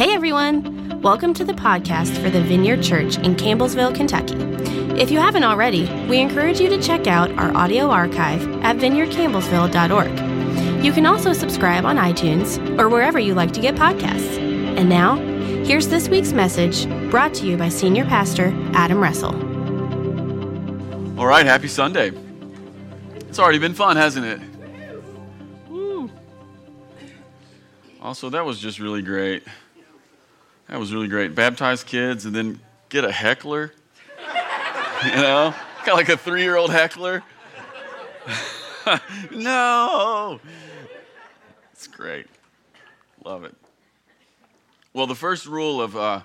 Hey everyone! Welcome to the podcast for the Vineyard Church in Campbellsville, Kentucky. If you haven't already, we encourage you to check out our audio archive at vineyardcampbellsville.org. You can also subscribe on iTunes or wherever you like to get podcasts. And now, here's this week's message brought to you by Senior Pastor Adam Russell. All right, happy Sunday. It's already been fun, hasn't it? Woo. Also, that was just really great. That was really great. Baptize kids and then get a heckler. you know, of like a three year old heckler. no. It's great. Love it. Well, the first rule of uh,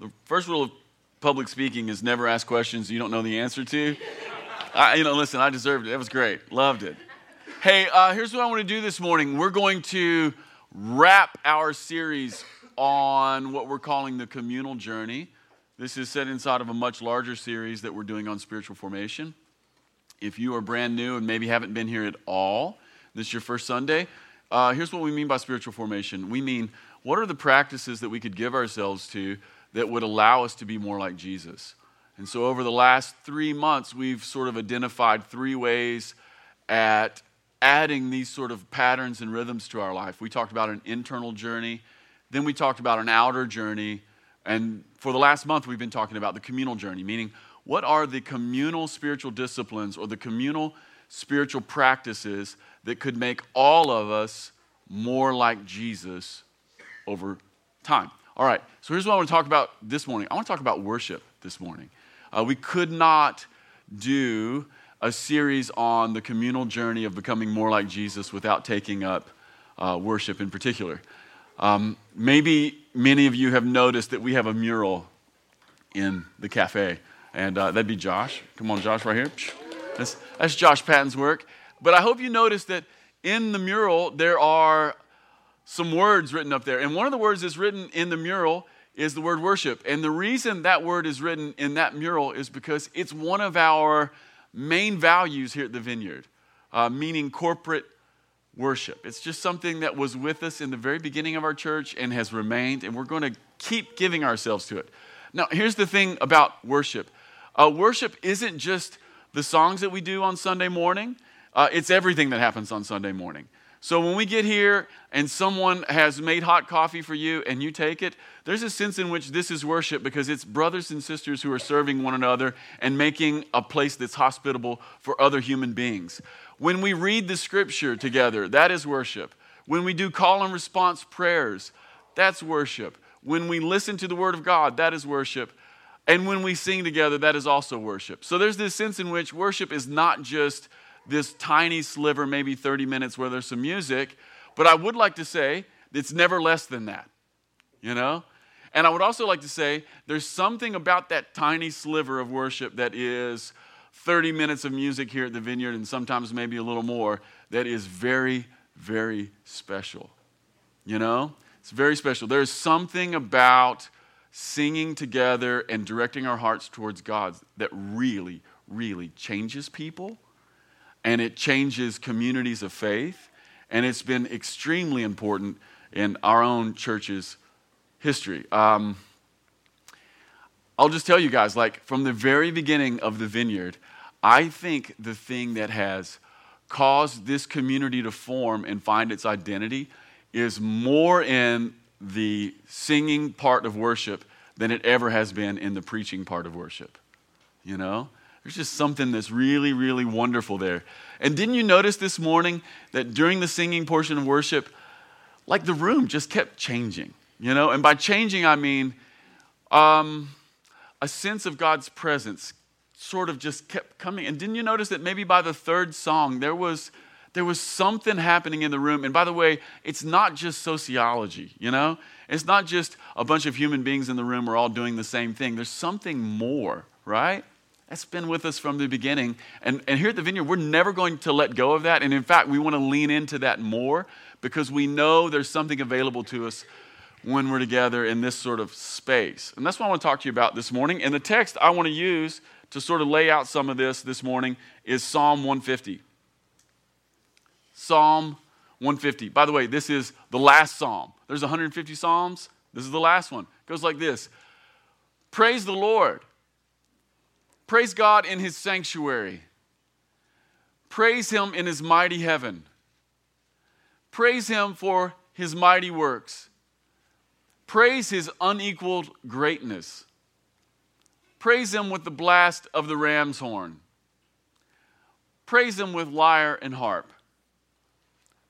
the first rule of public speaking is never ask questions you don't know the answer to. I, you know, listen, I deserved it. It was great. Loved it. Hey, uh, here's what I want to do this morning. We're going to wrap our series on what we're calling the communal journey. This is set inside of a much larger series that we're doing on spiritual formation. If you are brand new and maybe haven't been here at all, this is your first Sunday, uh, here's what we mean by spiritual formation. We mean what are the practices that we could give ourselves to that would allow us to be more like Jesus? And so, over the last three months, we've sort of identified three ways at adding these sort of patterns and rhythms to our life. We talked about an internal journey, then we talked about an outer journey. And for the last month, we've been talking about the communal journey, meaning what are the communal spiritual disciplines or the communal spiritual practices that could make all of us more like Jesus over time? All right, so here's what I want to talk about this morning. I want to talk about worship this morning. Uh, we could not do a series on the communal journey of becoming more like Jesus without taking up uh, worship in particular. Um, maybe many of you have noticed that we have a mural in the cafe, and uh, that'd be Josh. Come on, Josh, right here. That's, that's Josh Patton's work. But I hope you noticed that in the mural there are some words written up there. And one of the words that's written in the mural is the word worship. And the reason that word is written in that mural is because it's one of our main values here at the Vineyard, uh, meaning corporate worship. It's just something that was with us in the very beginning of our church and has remained, and we're going to keep giving ourselves to it. Now, here's the thing about worship uh, worship isn't just the songs that we do on Sunday morning, uh, it's everything that happens on Sunday morning. So when we get here and someone has made hot coffee for you and you take it, there's a sense in which this is worship because it's brothers and sisters who are serving one another and making a place that's hospitable for other human beings. When we read the scripture together, that is worship. When we do call and response prayers, that's worship. When we listen to the word of God, that is worship. And when we sing together, that is also worship. So there's this sense in which worship is not just this tiny sliver, maybe 30 minutes where there's some music, but I would like to say it's never less than that, you know? And I would also like to say there's something about that tiny sliver of worship that is 30 minutes of music here at the vineyard and sometimes maybe a little more that is very, very special. You know? It's very special. There's something about singing together and directing our hearts towards God that really, really changes people and it changes communities of faith. And it's been extremely important in our own church's history. Um, I'll just tell you guys, like from the very beginning of the vineyard, I think the thing that has caused this community to form and find its identity is more in the singing part of worship than it ever has been in the preaching part of worship. You know? There's just something that's really, really wonderful there. And didn't you notice this morning that during the singing portion of worship, like the room just kept changing, you know? And by changing, I mean um, a sense of God's presence sort of just kept coming. And didn't you notice that maybe by the third song, there was there was something happening in the room. And by the way, it's not just sociology, you know? It's not just a bunch of human beings in the room are all doing the same thing. There's something more, right? That's been with us from the beginning. And, and here at the Vineyard, we're never going to let go of that. And in fact, we want to lean into that more because we know there's something available to us when we're together in this sort of space. And that's what I want to talk to you about this morning. And the text I want to use to sort of lay out some of this this morning is Psalm 150. Psalm 150. By the way, this is the last psalm. There's 150 psalms. This is the last one. It goes like this Praise the Lord. Praise God in his sanctuary. Praise him in his mighty heaven. Praise him for his mighty works. Praise his unequaled greatness. Praise him with the blast of the ram's horn. Praise him with lyre and harp.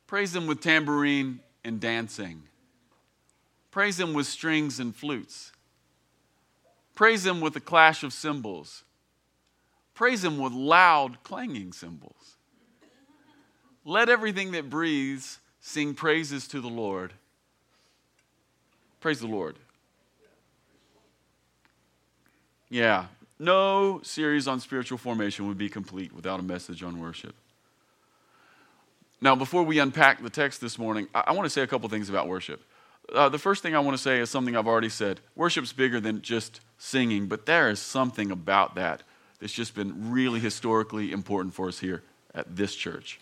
Praise him with tambourine and dancing. Praise him with strings and flutes. Praise him with the clash of cymbals. Praise him with loud clanging cymbals. Let everything that breathes sing praises to the Lord. Praise the Lord. Yeah, no series on spiritual formation would be complete without a message on worship. Now, before we unpack the text this morning, I, I want to say a couple things about worship. Uh, the first thing I want to say is something I've already said. Worship's bigger than just singing, but there is something about that that's just been really historically important for us here at this church.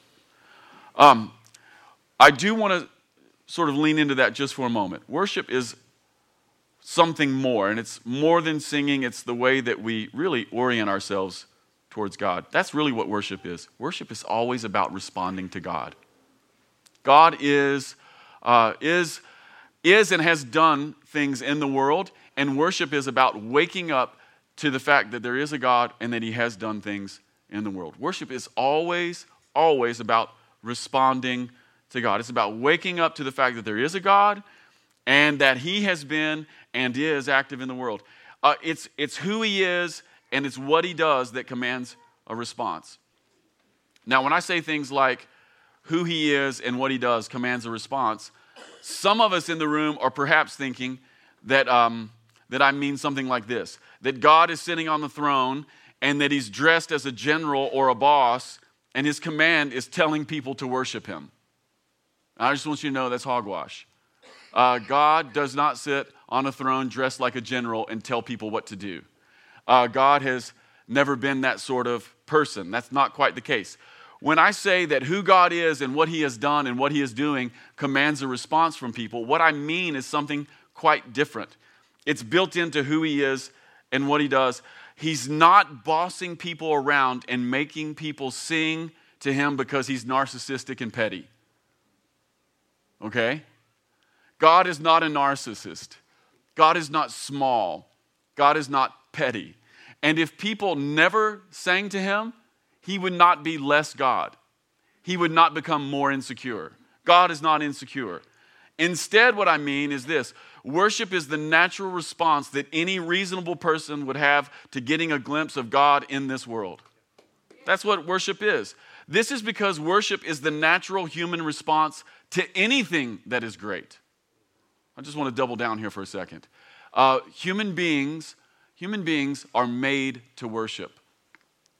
Um, I do want to sort of lean into that just for a moment. Worship is something more, and it's more than singing, it's the way that we really orient ourselves towards God. That's really what worship is. Worship is always about responding to God. God is, uh, is, is and has done things in the world, and worship is about waking up to the fact that there is a God and that He has done things in the world. Worship is always, always about responding to God. It's about waking up to the fact that there is a God and that He has been and is active in the world. Uh, it's, it's who he is and it's what he does that commands a response. Now, when I say things like who he is and what he does commands a response, some of us in the room are perhaps thinking that, um, that I mean something like this that God is sitting on the throne and that he's dressed as a general or a boss, and his command is telling people to worship him. I just want you to know that's hogwash. Uh, God does not sit on a throne dressed like a general and tell people what to do. Uh, God has never been that sort of person. That's not quite the case. When I say that who God is and what He has done and what He is doing commands a response from people, what I mean is something quite different. It's built into who He is and what He does. He's not bossing people around and making people sing to Him because He's narcissistic and petty. Okay? God is not a narcissist. God is not small. God is not petty. And if people never sang to him, he would not be less God. He would not become more insecure. God is not insecure. Instead, what I mean is this worship is the natural response that any reasonable person would have to getting a glimpse of God in this world. That's what worship is. This is because worship is the natural human response to anything that is great. I just want to double down here for a second. Uh, human beings, human beings are made to worship.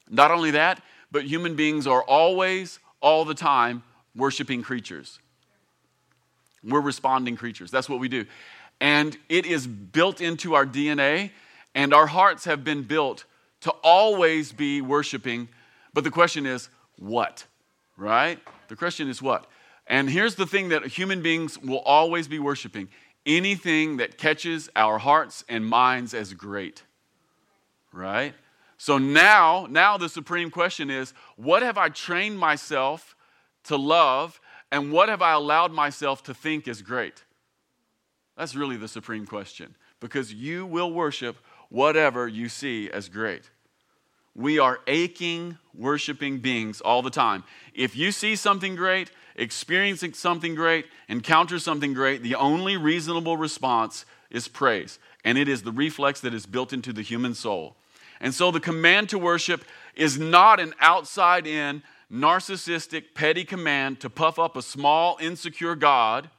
Not only that, but human beings are always, all the time, worshiping creatures. We're responding creatures. That's what we do. And it is built into our DNA, and our hearts have been built to always be worshiping. But the question is, what? Right? The question is what? And here's the thing that human beings will always be worshiping anything that catches our hearts and minds as great. Right? So now, now the supreme question is what have I trained myself to love and what have I allowed myself to think is great? That's really the supreme question because you will worship whatever you see as great. We are aching, worshiping beings all the time. If you see something great, experiencing something great, encounter something great, the only reasonable response is praise. And it is the reflex that is built into the human soul. And so the command to worship is not an outside in, narcissistic, petty command to puff up a small, insecure God.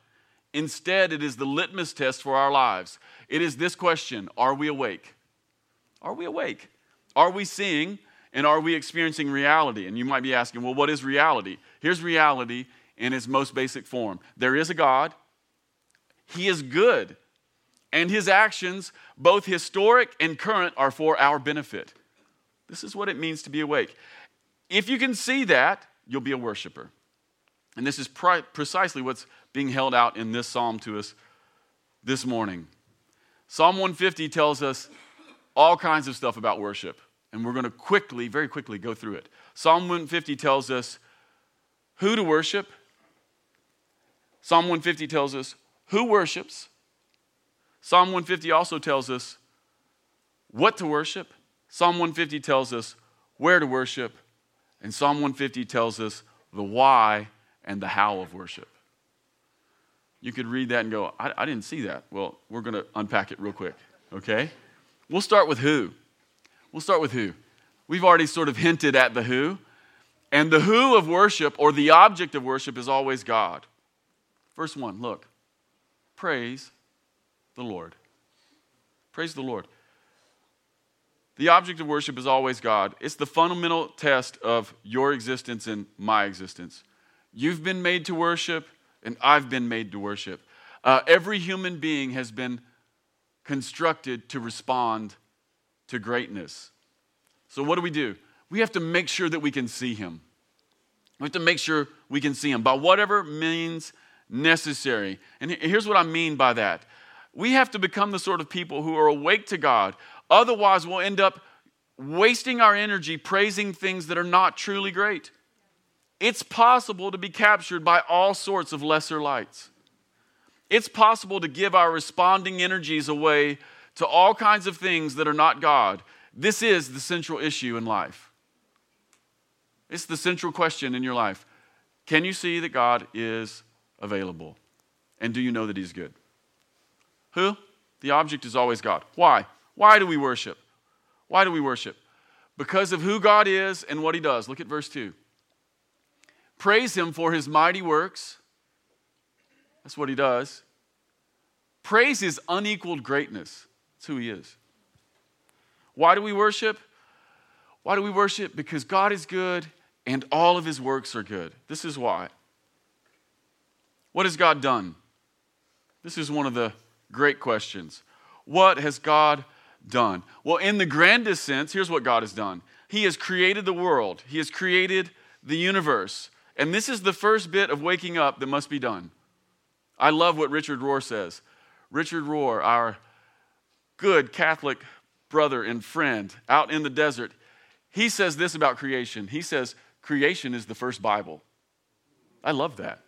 Instead, it is the litmus test for our lives. It is this question Are we awake? Are we awake? Are we seeing and are we experiencing reality? And you might be asking, well, what is reality? Here's reality in its most basic form there is a God, He is good, and His actions, both historic and current, are for our benefit. This is what it means to be awake. If you can see that, you'll be a worshiper. And this is precisely what's being held out in this psalm to us this morning. Psalm 150 tells us all kinds of stuff about worship, and we're going to quickly, very quickly, go through it. Psalm 150 tells us who to worship. Psalm 150 tells us who worships. Psalm 150 also tells us what to worship. Psalm 150 tells us where to worship. And Psalm 150 tells us the why and the how of worship. You could read that and go, I, I didn't see that. Well, we're going to unpack it real quick, okay? We'll start with who. We'll start with who. We've already sort of hinted at the who. And the who of worship or the object of worship is always God. Verse 1, look. Praise the Lord. Praise the Lord. The object of worship is always God. It's the fundamental test of your existence and my existence. You've been made to worship, and I've been made to worship. Uh, every human being has been constructed to respond to greatness. So, what do we do? We have to make sure that we can see Him. We have to make sure we can see Him by whatever means necessary. And here's what I mean by that we have to become the sort of people who are awake to God. Otherwise, we'll end up wasting our energy praising things that are not truly great. It's possible to be captured by all sorts of lesser lights. It's possible to give our responding energies away to all kinds of things that are not God. This is the central issue in life. It's the central question in your life. Can you see that God is available? And do you know that He's good? Who? The object is always God. Why? Why do we worship? Why do we worship? Because of who God is and what He does. Look at verse 2. Praise Him for His mighty works. That's what He does. Praise His unequaled greatness. That's who He is. Why do we worship? Why do we worship? Because God is good and all of His works are good. This is why. What has God done? This is one of the great questions. What has God done? Well, in the grandest sense, here's what God has done He has created the world, He has created the universe. And this is the first bit of waking up that must be done. I love what Richard Rohr says. Richard Rohr, our good Catholic brother and friend out in the desert, he says this about creation. He says, Creation is the first Bible. I love that.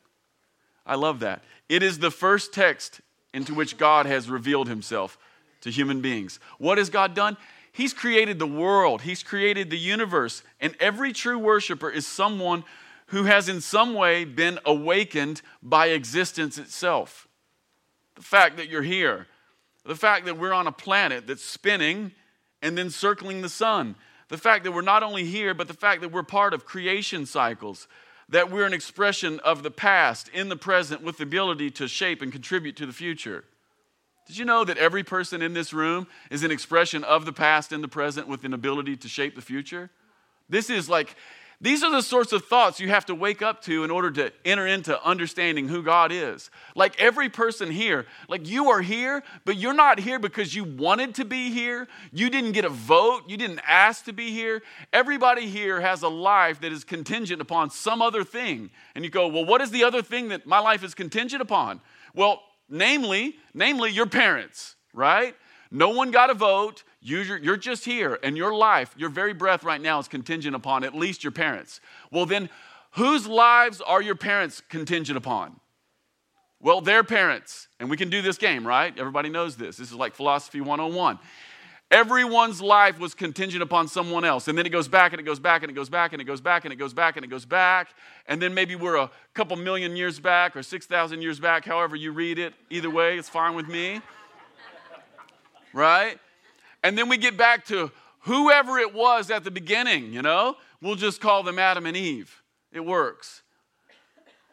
I love that. It is the first text into which God has revealed himself to human beings. What has God done? He's created the world, He's created the universe, and every true worshiper is someone who has in some way been awakened by existence itself. The fact that you're here, the fact that we're on a planet that's spinning and then circling the sun, the fact that we're not only here, but the fact that we're part of creation cycles, that we're an expression of the past in the present with the ability to shape and contribute to the future. Did you know that every person in this room is an expression of the past in the present with an ability to shape the future? This is like these are the sorts of thoughts you have to wake up to in order to enter into understanding who God is. Like every person here, like you are here, but you're not here because you wanted to be here. You didn't get a vote. You didn't ask to be here. Everybody here has a life that is contingent upon some other thing. And you go, well, what is the other thing that my life is contingent upon? Well, namely, namely your parents, right? No one got a vote. You're just here, and your life, your very breath right now is contingent upon at least your parents. Well, then, whose lives are your parents contingent upon? Well, their parents. And we can do this game, right? Everybody knows this. This is like Philosophy 101. Everyone's life was contingent upon someone else. And then it goes back and it goes back and it goes back and it goes back and it goes back and it goes back. And then maybe we're a couple million years back or 6,000 years back, however you read it. Either way, it's fine with me. Right? And then we get back to whoever it was at the beginning, you know? We'll just call them Adam and Eve. It works.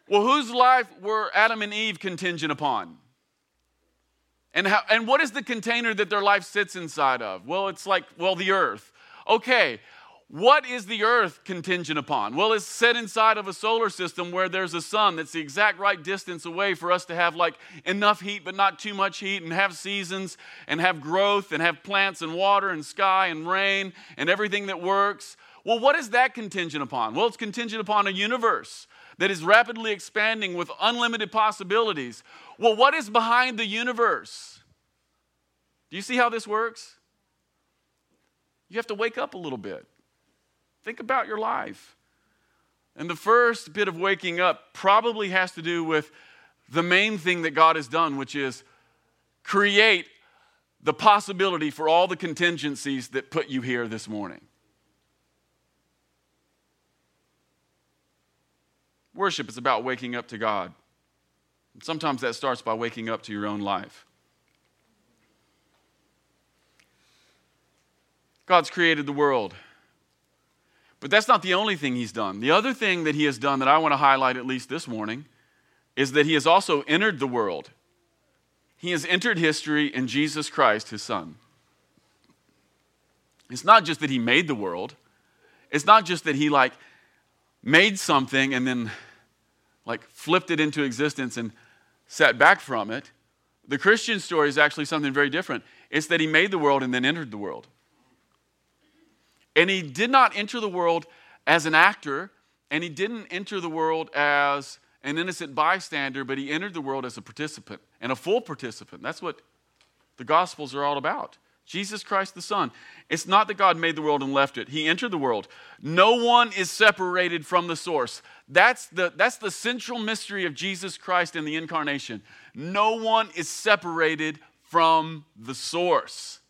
Well, whose life were Adam and Eve contingent upon? And, how, and what is the container that their life sits inside of? Well, it's like, well, the earth. Okay, what is the earth contingent upon? Well, it's set inside of a solar system where there's a sun that's the exact right distance away for us to have like enough heat but not too much heat and have seasons and have growth and have plants and water and sky and rain and everything that works. Well, what is that contingent upon? Well, it's contingent upon a universe that is rapidly expanding with unlimited possibilities. Well, what is behind the universe? Do you see how this works? You have to wake up a little bit. Think about your life. And the first bit of waking up probably has to do with the main thing that God has done, which is create the possibility for all the contingencies that put you here this morning. Worship is about waking up to God. Sometimes that starts by waking up to your own life. God's created the world. But that's not the only thing He's done. The other thing that He has done that I want to highlight, at least this morning, is that He has also entered the world. He has entered history in Jesus Christ, His Son. It's not just that He made the world, it's not just that He, like, made something and then like flipped it into existence and sat back from it. The Christian story is actually something very different. It's that he made the world and then entered the world. And he did not enter the world as an actor, and he didn't enter the world as an innocent bystander, but he entered the world as a participant and a full participant. That's what the Gospels are all about. Jesus Christ the Son. It's not that God made the world and left it. He entered the world. No one is separated from the source. That's the, that's the central mystery of Jesus Christ in the incarnation. No one is separated from the source.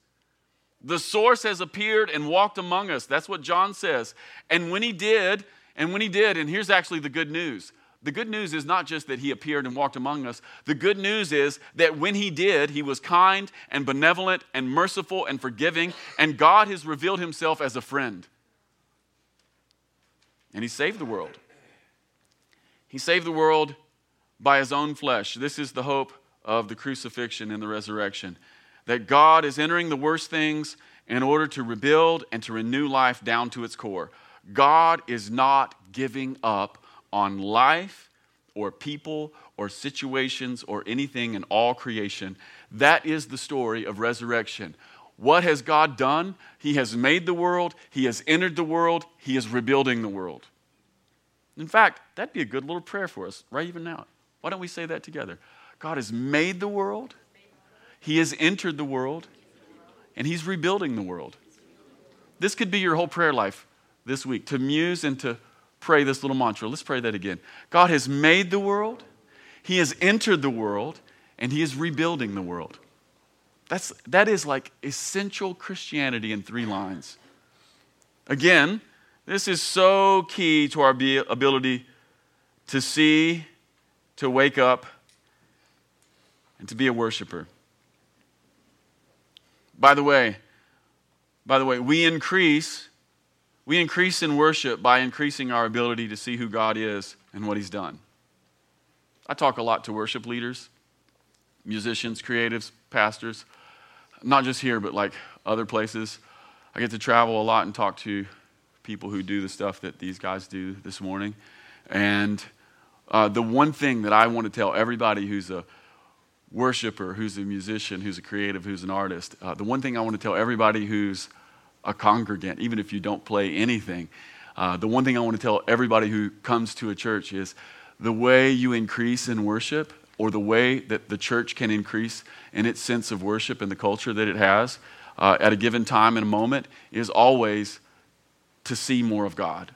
The source has appeared and walked among us. That's what John says. And when he did, and when he did, and here's actually the good news the good news is not just that he appeared and walked among us. The good news is that when he did, he was kind and benevolent and merciful and forgiving, and God has revealed himself as a friend. And he saved the world. He saved the world by his own flesh. This is the hope of the crucifixion and the resurrection. That God is entering the worst things in order to rebuild and to renew life down to its core. God is not giving up on life or people or situations or anything in all creation. That is the story of resurrection. What has God done? He has made the world, He has entered the world, He is rebuilding the world. In fact, that'd be a good little prayer for us right even now. Why don't we say that together? God has made the world, He has entered the world, and He's rebuilding the world. This could be your whole prayer life this week to muse and to pray this little mantra. Let's pray that again. God has made the world, He has entered the world, and He is rebuilding the world. That's, that is like essential Christianity in three lines. Again, this is so key to our ability to see, to wake up, and to be a worshiper. By the way, by the way, we increase we increase in worship by increasing our ability to see who God is and what He's done. I talk a lot to worship leaders, musicians, creatives, pastors, not just here, but like other places. I get to travel a lot and talk to people who do the stuff that these guys do this morning. And uh, the one thing that I want to tell everybody who's a worshiper, who's a musician, who's a creative, who's an artist, uh, the one thing I want to tell everybody who's a congregant, even if you don't play anything. Uh, the one thing I want to tell everybody who comes to a church is the way you increase in worship, or the way that the church can increase in its sense of worship and the culture that it has uh, at a given time and a moment, is always to see more of God.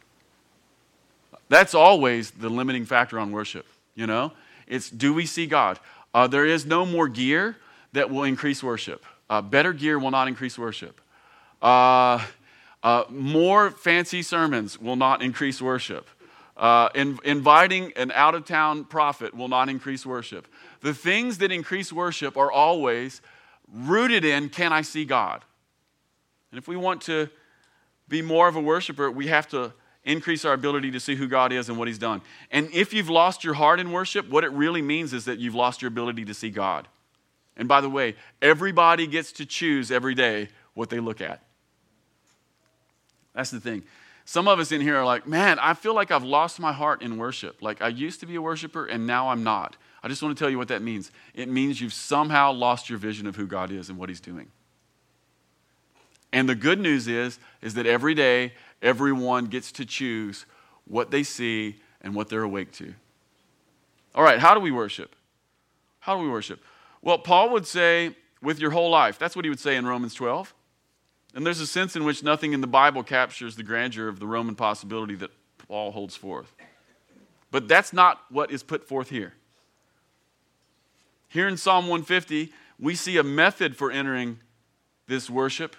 That's always the limiting factor on worship, you know? It's do we see God? Uh, there is no more gear that will increase worship. Uh, better gear will not increase worship. Uh, uh, more fancy sermons will not increase worship. Uh, in, inviting an out of town prophet will not increase worship. The things that increase worship are always rooted in can I see God? And if we want to be more of a worshiper, we have to increase our ability to see who God is and what He's done. And if you've lost your heart in worship, what it really means is that you've lost your ability to see God. And by the way, everybody gets to choose every day what they look at. That's the thing. Some of us in here are like, man, I feel like I've lost my heart in worship. Like I used to be a worshiper and now I'm not. I just want to tell you what that means. It means you've somehow lost your vision of who God is and what He's doing. And the good news is, is that every day, everyone gets to choose what they see and what they're awake to. All right, how do we worship? How do we worship? Well, Paul would say, with your whole life. That's what he would say in Romans 12. And there's a sense in which nothing in the Bible captures the grandeur of the Roman possibility that Paul holds forth. But that's not what is put forth here. Here in Psalm 150, we see a method for entering this worship,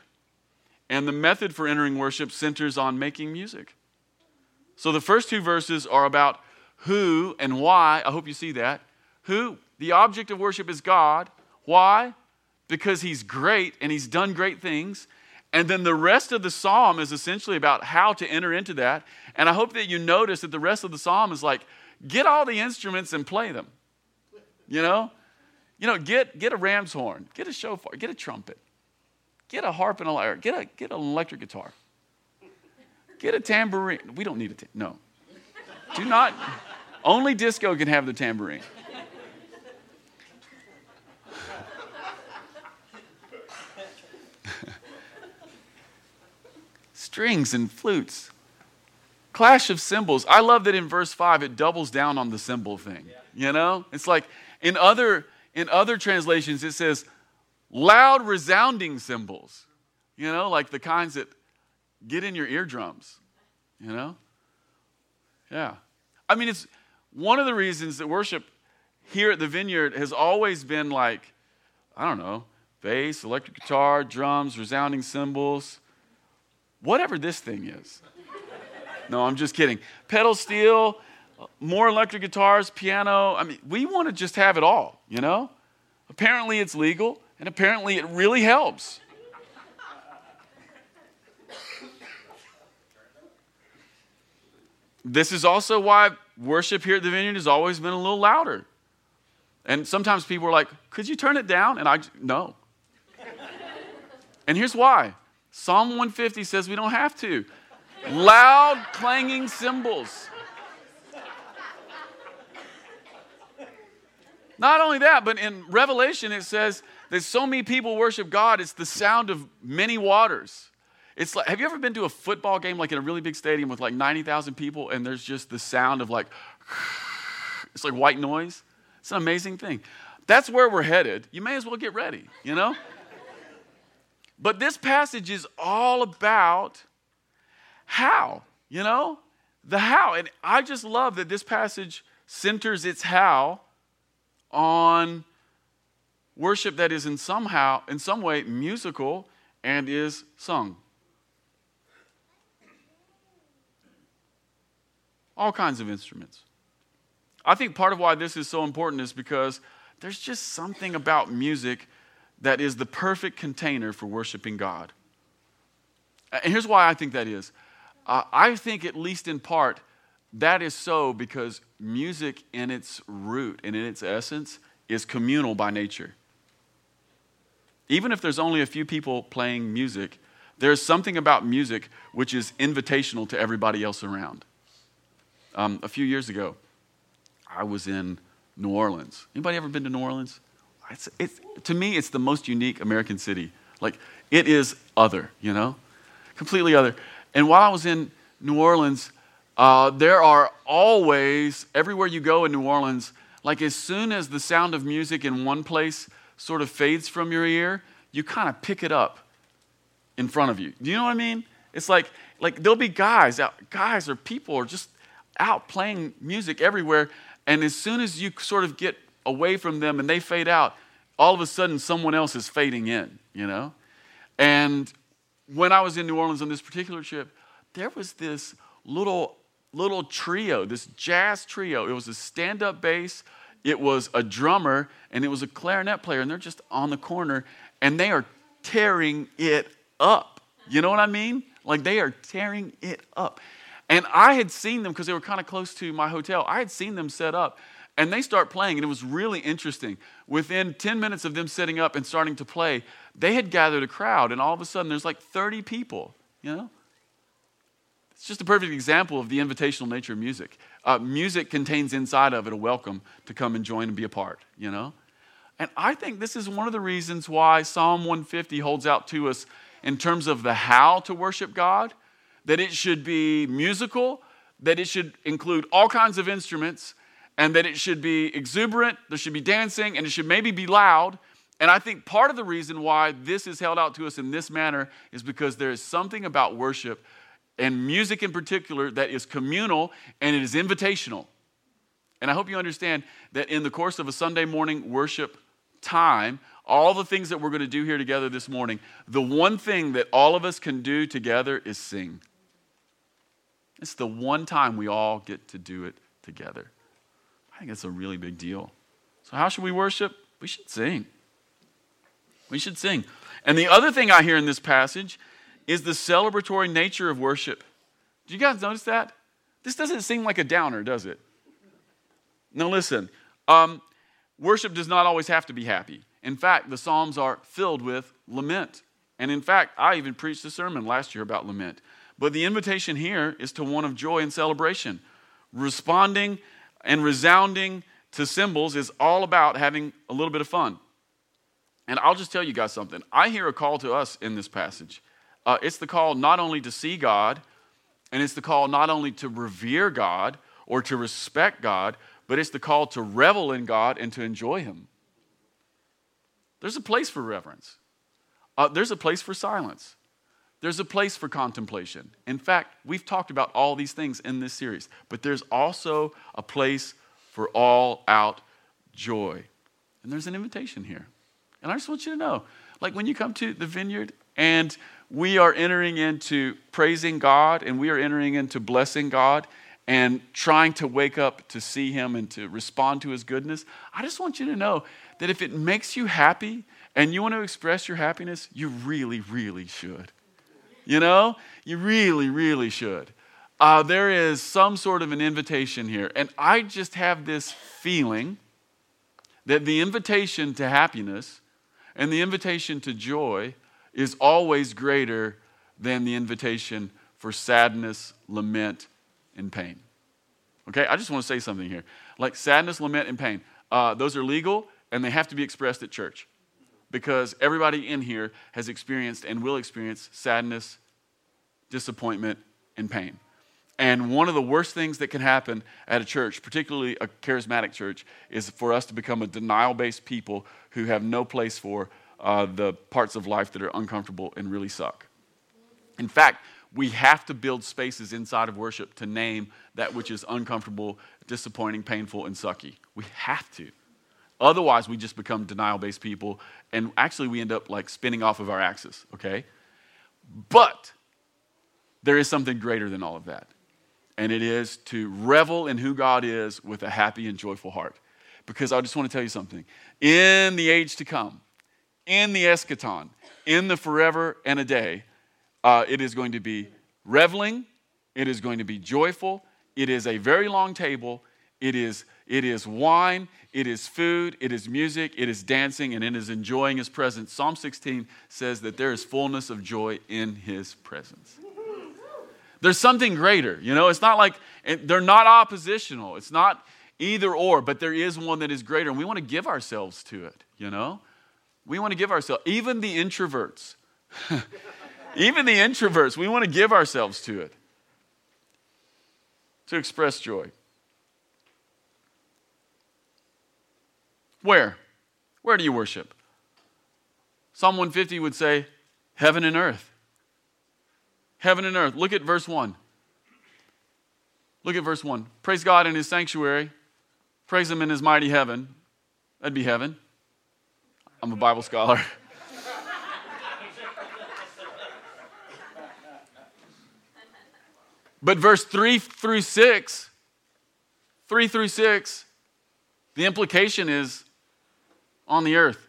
and the method for entering worship centers on making music. So the first two verses are about who and why. I hope you see that. Who, the object of worship is God. Why? Because he's great and he's done great things. And then the rest of the psalm is essentially about how to enter into that. And I hope that you notice that the rest of the psalm is like, get all the instruments and play them. You know? You know, get, get a ram's horn, get a shofar, get a trumpet, get a harp and a lyre, get, a, get an electric guitar, get a tambourine. We don't need a, ta- no. Do not, only disco can have the tambourine. Strings and flutes. Clash of cymbals. I love that in verse 5 it doubles down on the cymbal thing. You know? It's like in other in other translations it says loud resounding cymbals. You know, like the kinds that get in your eardrums, you know? Yeah. I mean, it's one of the reasons that worship here at the vineyard has always been like, I don't know, bass, electric guitar, drums, resounding cymbals, whatever this thing is. No, I'm just kidding. Pedal steel, more electric guitars, piano. I mean, we want to just have it all, you know? Apparently it's legal, and apparently it really helps. This is also why worship here at the vineyard has always been a little louder. And sometimes people are like, could you turn it down? And I, no. and here's why Psalm 150 says we don't have to. Loud, clanging cymbals. Not only that, but in Revelation it says that so many people worship God, it's the sound of many waters. It's like, have you ever been to a football game like in a really big stadium with like 90,000 people and there's just the sound of like, it's like white noise? It's an amazing thing. That's where we're headed. You may as well get ready, you know? but this passage is all about how, you know? The how. And I just love that this passage centers its how on worship that is in somehow in some way musical and is sung. all kinds of instruments. I think part of why this is so important is because there's just something about music that is the perfect container for worshiping God. And here's why I think that is. Uh, I think, at least in part, that is so because music, in its root and in its essence, is communal by nature. Even if there's only a few people playing music, there's something about music which is invitational to everybody else around. Um, a few years ago, I was in New Orleans. Anybody ever been to New Orleans? It's, it's, to me, it's the most unique American city. Like, it is other, you know? Completely other. And while I was in New Orleans, uh, there are always, everywhere you go in New Orleans, like as soon as the sound of music in one place sort of fades from your ear, you kind of pick it up in front of you. Do you know what I mean? It's like, like there'll be guys out, guys or people are just out playing music everywhere. And as soon as you sort of get away from them and they fade out, all of a sudden someone else is fading in, you know? And when I was in New Orleans on this particular trip, there was this little little trio, this jazz trio. It was a stand-up bass, it was a drummer, and it was a clarinet player, and they're just on the corner, and they are tearing it up. You know what I mean? Like they are tearing it up. And I had seen them because they were kind of close to my hotel. I had seen them set up and they start playing, and it was really interesting. Within 10 minutes of them setting up and starting to play, they had gathered a crowd, and all of a sudden there's like 30 people, you know? It's just a perfect example of the invitational nature of music. Uh, music contains inside of it a welcome to come and join and be a part, you know? And I think this is one of the reasons why Psalm 150 holds out to us in terms of the how to worship God that it should be musical, that it should include all kinds of instruments and that it should be exuberant, there should be dancing, and it should maybe be loud. And I think part of the reason why this is held out to us in this manner is because there is something about worship and music in particular that is communal and it is invitational. And I hope you understand that in the course of a Sunday morning worship time, all the things that we're going to do here together this morning, the one thing that all of us can do together is sing. It's the one time we all get to do it together. I think it's a really big deal. So, how should we worship? We should sing. We should sing. And the other thing I hear in this passage is the celebratory nature of worship. Do you guys notice that? This doesn't seem like a downer, does it? Now, listen, um, worship does not always have to be happy. In fact, the Psalms are filled with lament. And in fact, I even preached a sermon last year about lament. But the invitation here is to one of joy and celebration. Responding and resounding to cymbals is all about having a little bit of fun. And I'll just tell you guys something. I hear a call to us in this passage. Uh, it's the call not only to see God, and it's the call not only to revere God or to respect God, but it's the call to revel in God and to enjoy Him. There's a place for reverence, uh, there's a place for silence, there's a place for contemplation. In fact, we've talked about all these things in this series, but there's also a place for all out joy. And there's an invitation here. And I just want you to know like when you come to the vineyard and we are entering into praising God and we are entering into blessing God and trying to wake up to see Him and to respond to His goodness, I just want you to know that if it makes you happy and you want to express your happiness, you really, really should. You know, you really, really should. Uh, there is some sort of an invitation here. And I just have this feeling that the invitation to happiness and the invitation to joy is always greater than the invitation for sadness, lament, and pain. Okay, I just want to say something here. Like sadness, lament, and pain, uh, those are legal and they have to be expressed at church because everybody in here has experienced and will experience sadness, disappointment, and pain. And one of the worst things that can happen at a church, particularly a charismatic church, is for us to become a denial based people who have no place for uh, the parts of life that are uncomfortable and really suck. In fact, we have to build spaces inside of worship to name that which is uncomfortable, disappointing, painful, and sucky. We have to. Otherwise, we just become denial based people, and actually, we end up like spinning off of our axis, okay? But there is something greater than all of that, and it is to revel in who God is with a happy and joyful heart. Because I just want to tell you something. In the age to come, in the eschaton, in the forever and a day, uh, it is going to be reveling, it is going to be joyful, it is a very long table, it is, it is wine, it is food, it is music, it is dancing, and it is enjoying his presence. Psalm 16 says that there is fullness of joy in his presence. There's something greater, you know, it's not like they're not oppositional, it's not either or, but there is one that is greater, and we want to give ourselves to it, you know? We want to give ourselves, even the introverts, even the introverts, we want to give ourselves to it to express joy. Where? Where do you worship? Psalm 150 would say, Heaven and earth. Heaven and earth. Look at verse 1. Look at verse 1. Praise God in his sanctuary. Praise him in his mighty heaven. That'd be heaven. I'm a Bible scholar. but verse 3 through 6, 3 through 6, the implication is on the earth.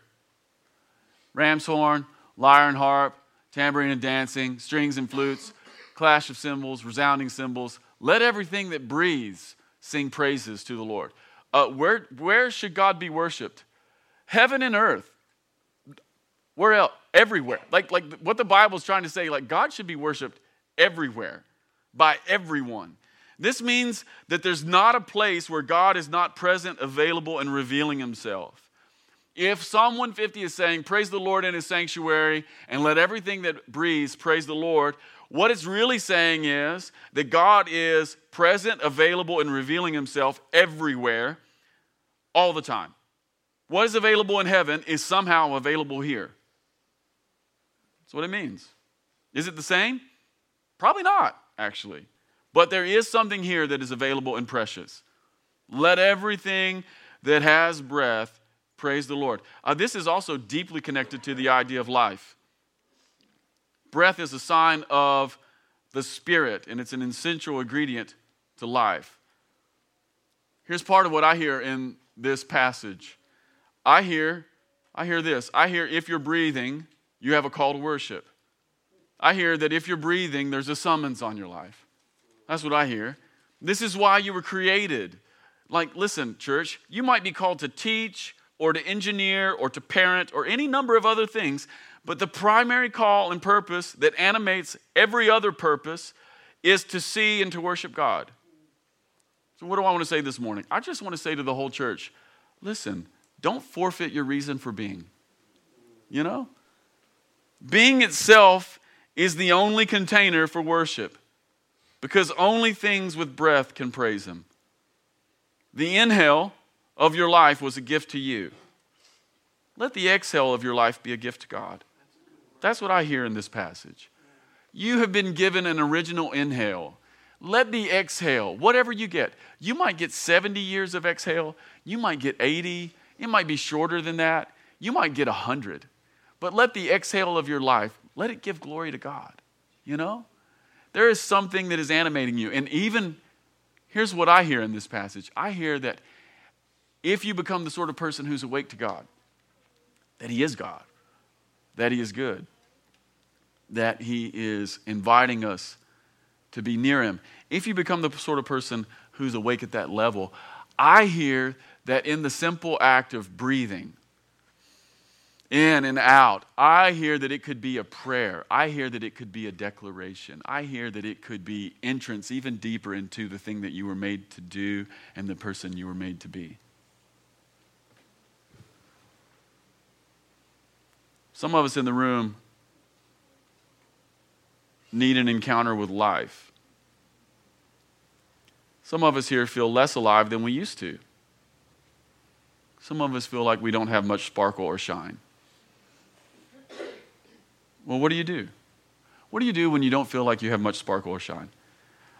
Ram's horn, lyre and harp, tambourine and dancing, strings and flutes, clash of cymbals, resounding cymbals. Let everything that breathes sing praises to the Lord. Uh, where, where should God be worshiped? Heaven and earth. Where else? Everywhere. Like, like what the Bible is trying to say, like God should be worshiped everywhere by everyone. This means that there's not a place where God is not present, available, and revealing himself. If Psalm 150 is saying, Praise the Lord in his sanctuary, and let everything that breathes praise the Lord, What it's really saying is that God is present, available, and revealing himself everywhere, all the time. What is available in heaven is somehow available here. That's what it means. Is it the same? Probably not, actually. But there is something here that is available and precious. Let everything that has breath praise the Lord. Uh, this is also deeply connected to the idea of life. Breath is a sign of the Spirit, and it's an essential ingredient to life. Here's part of what I hear in this passage. I hear, I hear this. I hear if you're breathing, you have a call to worship. I hear that if you're breathing, there's a summons on your life. That's what I hear. This is why you were created. Like, listen, church, you might be called to teach or to engineer or to parent or any number of other things, but the primary call and purpose that animates every other purpose is to see and to worship God. So, what do I want to say this morning? I just want to say to the whole church listen, don't forfeit your reason for being. You know? Being itself is the only container for worship because only things with breath can praise Him. The inhale of your life was a gift to you. Let the exhale of your life be a gift to God. That's what I hear in this passage. You have been given an original inhale. Let the exhale, whatever you get, you might get 70 years of exhale, you might get 80, it might be shorter than that, you might get 100. But let the exhale of your life, let it give glory to God. You know? There is something that is animating you. And even, here's what I hear in this passage I hear that if you become the sort of person who's awake to God, that He is God, that He is good, that He is inviting us to be near Him. If you become the sort of person who's awake at that level, I hear that in the simple act of breathing, in and out, I hear that it could be a prayer. I hear that it could be a declaration. I hear that it could be entrance even deeper into the thing that you were made to do and the person you were made to be. Some of us in the room need an encounter with life. Some of us here feel less alive than we used to. Some of us feel like we don't have much sparkle or shine. Well, what do you do? What do you do when you don't feel like you have much sparkle or shine?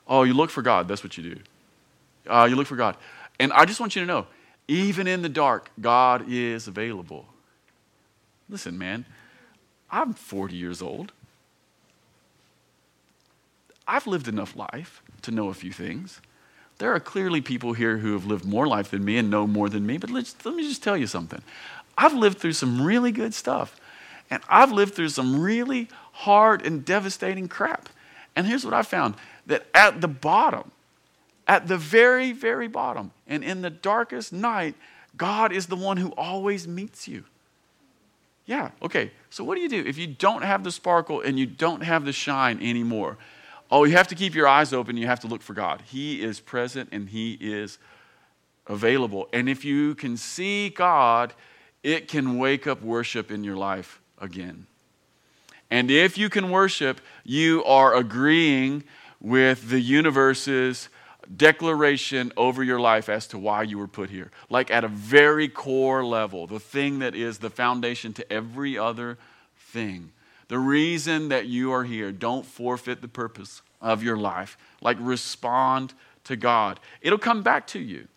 Oh, you look for God. That's what you do. Uh, you look for God. And I just want you to know even in the dark, God is available. Listen, man, I'm 40 years old. I've lived enough life to know a few things. There are clearly people here who have lived more life than me and know more than me, but let me just tell you something. I've lived through some really good stuff, and I've lived through some really hard and devastating crap. And here's what I found that at the bottom, at the very, very bottom, and in the darkest night, God is the one who always meets you. Yeah, okay. So what do you do if you don't have the sparkle and you don't have the shine anymore? Oh, you have to keep your eyes open. You have to look for God. He is present and He is available. And if you can see God, it can wake up worship in your life again. And if you can worship, you are agreeing with the universe's declaration over your life as to why you were put here. Like at a very core level, the thing that is the foundation to every other thing. The reason that you are here, don't forfeit the purpose of your life. Like respond to God. It'll come back to you.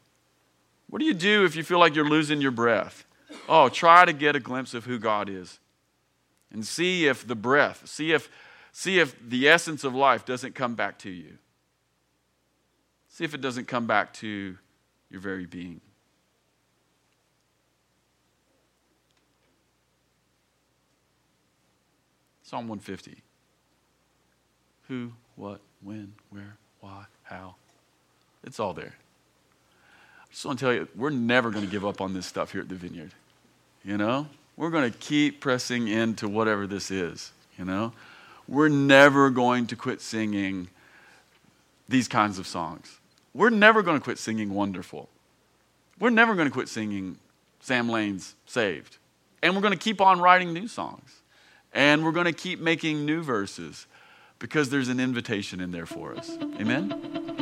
What do you do if you feel like you're losing your breath? Oh, try to get a glimpse of who God is. And see if the breath, see if see if the essence of life doesn't come back to you. See if it doesn't come back to your very being. Psalm 150. Who, what, when, where, why, how. It's all there. I just want to tell you, we're never going to give up on this stuff here at the Vineyard. You know? We're going to keep pressing into whatever this is. You know? We're never going to quit singing these kinds of songs we're never going to quit singing Wonderful. We're never going to quit singing Sam Lane's Saved. And we're going to keep on writing new songs. And we're going to keep making new verses because there's an invitation in there for us. Amen?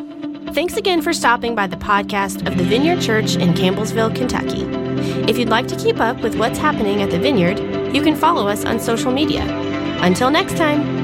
Thanks again for stopping by the podcast of the Vineyard Church in Campbellsville, Kentucky. If you'd like to keep up with what's happening at the Vineyard, you can follow us on social media. Until next time.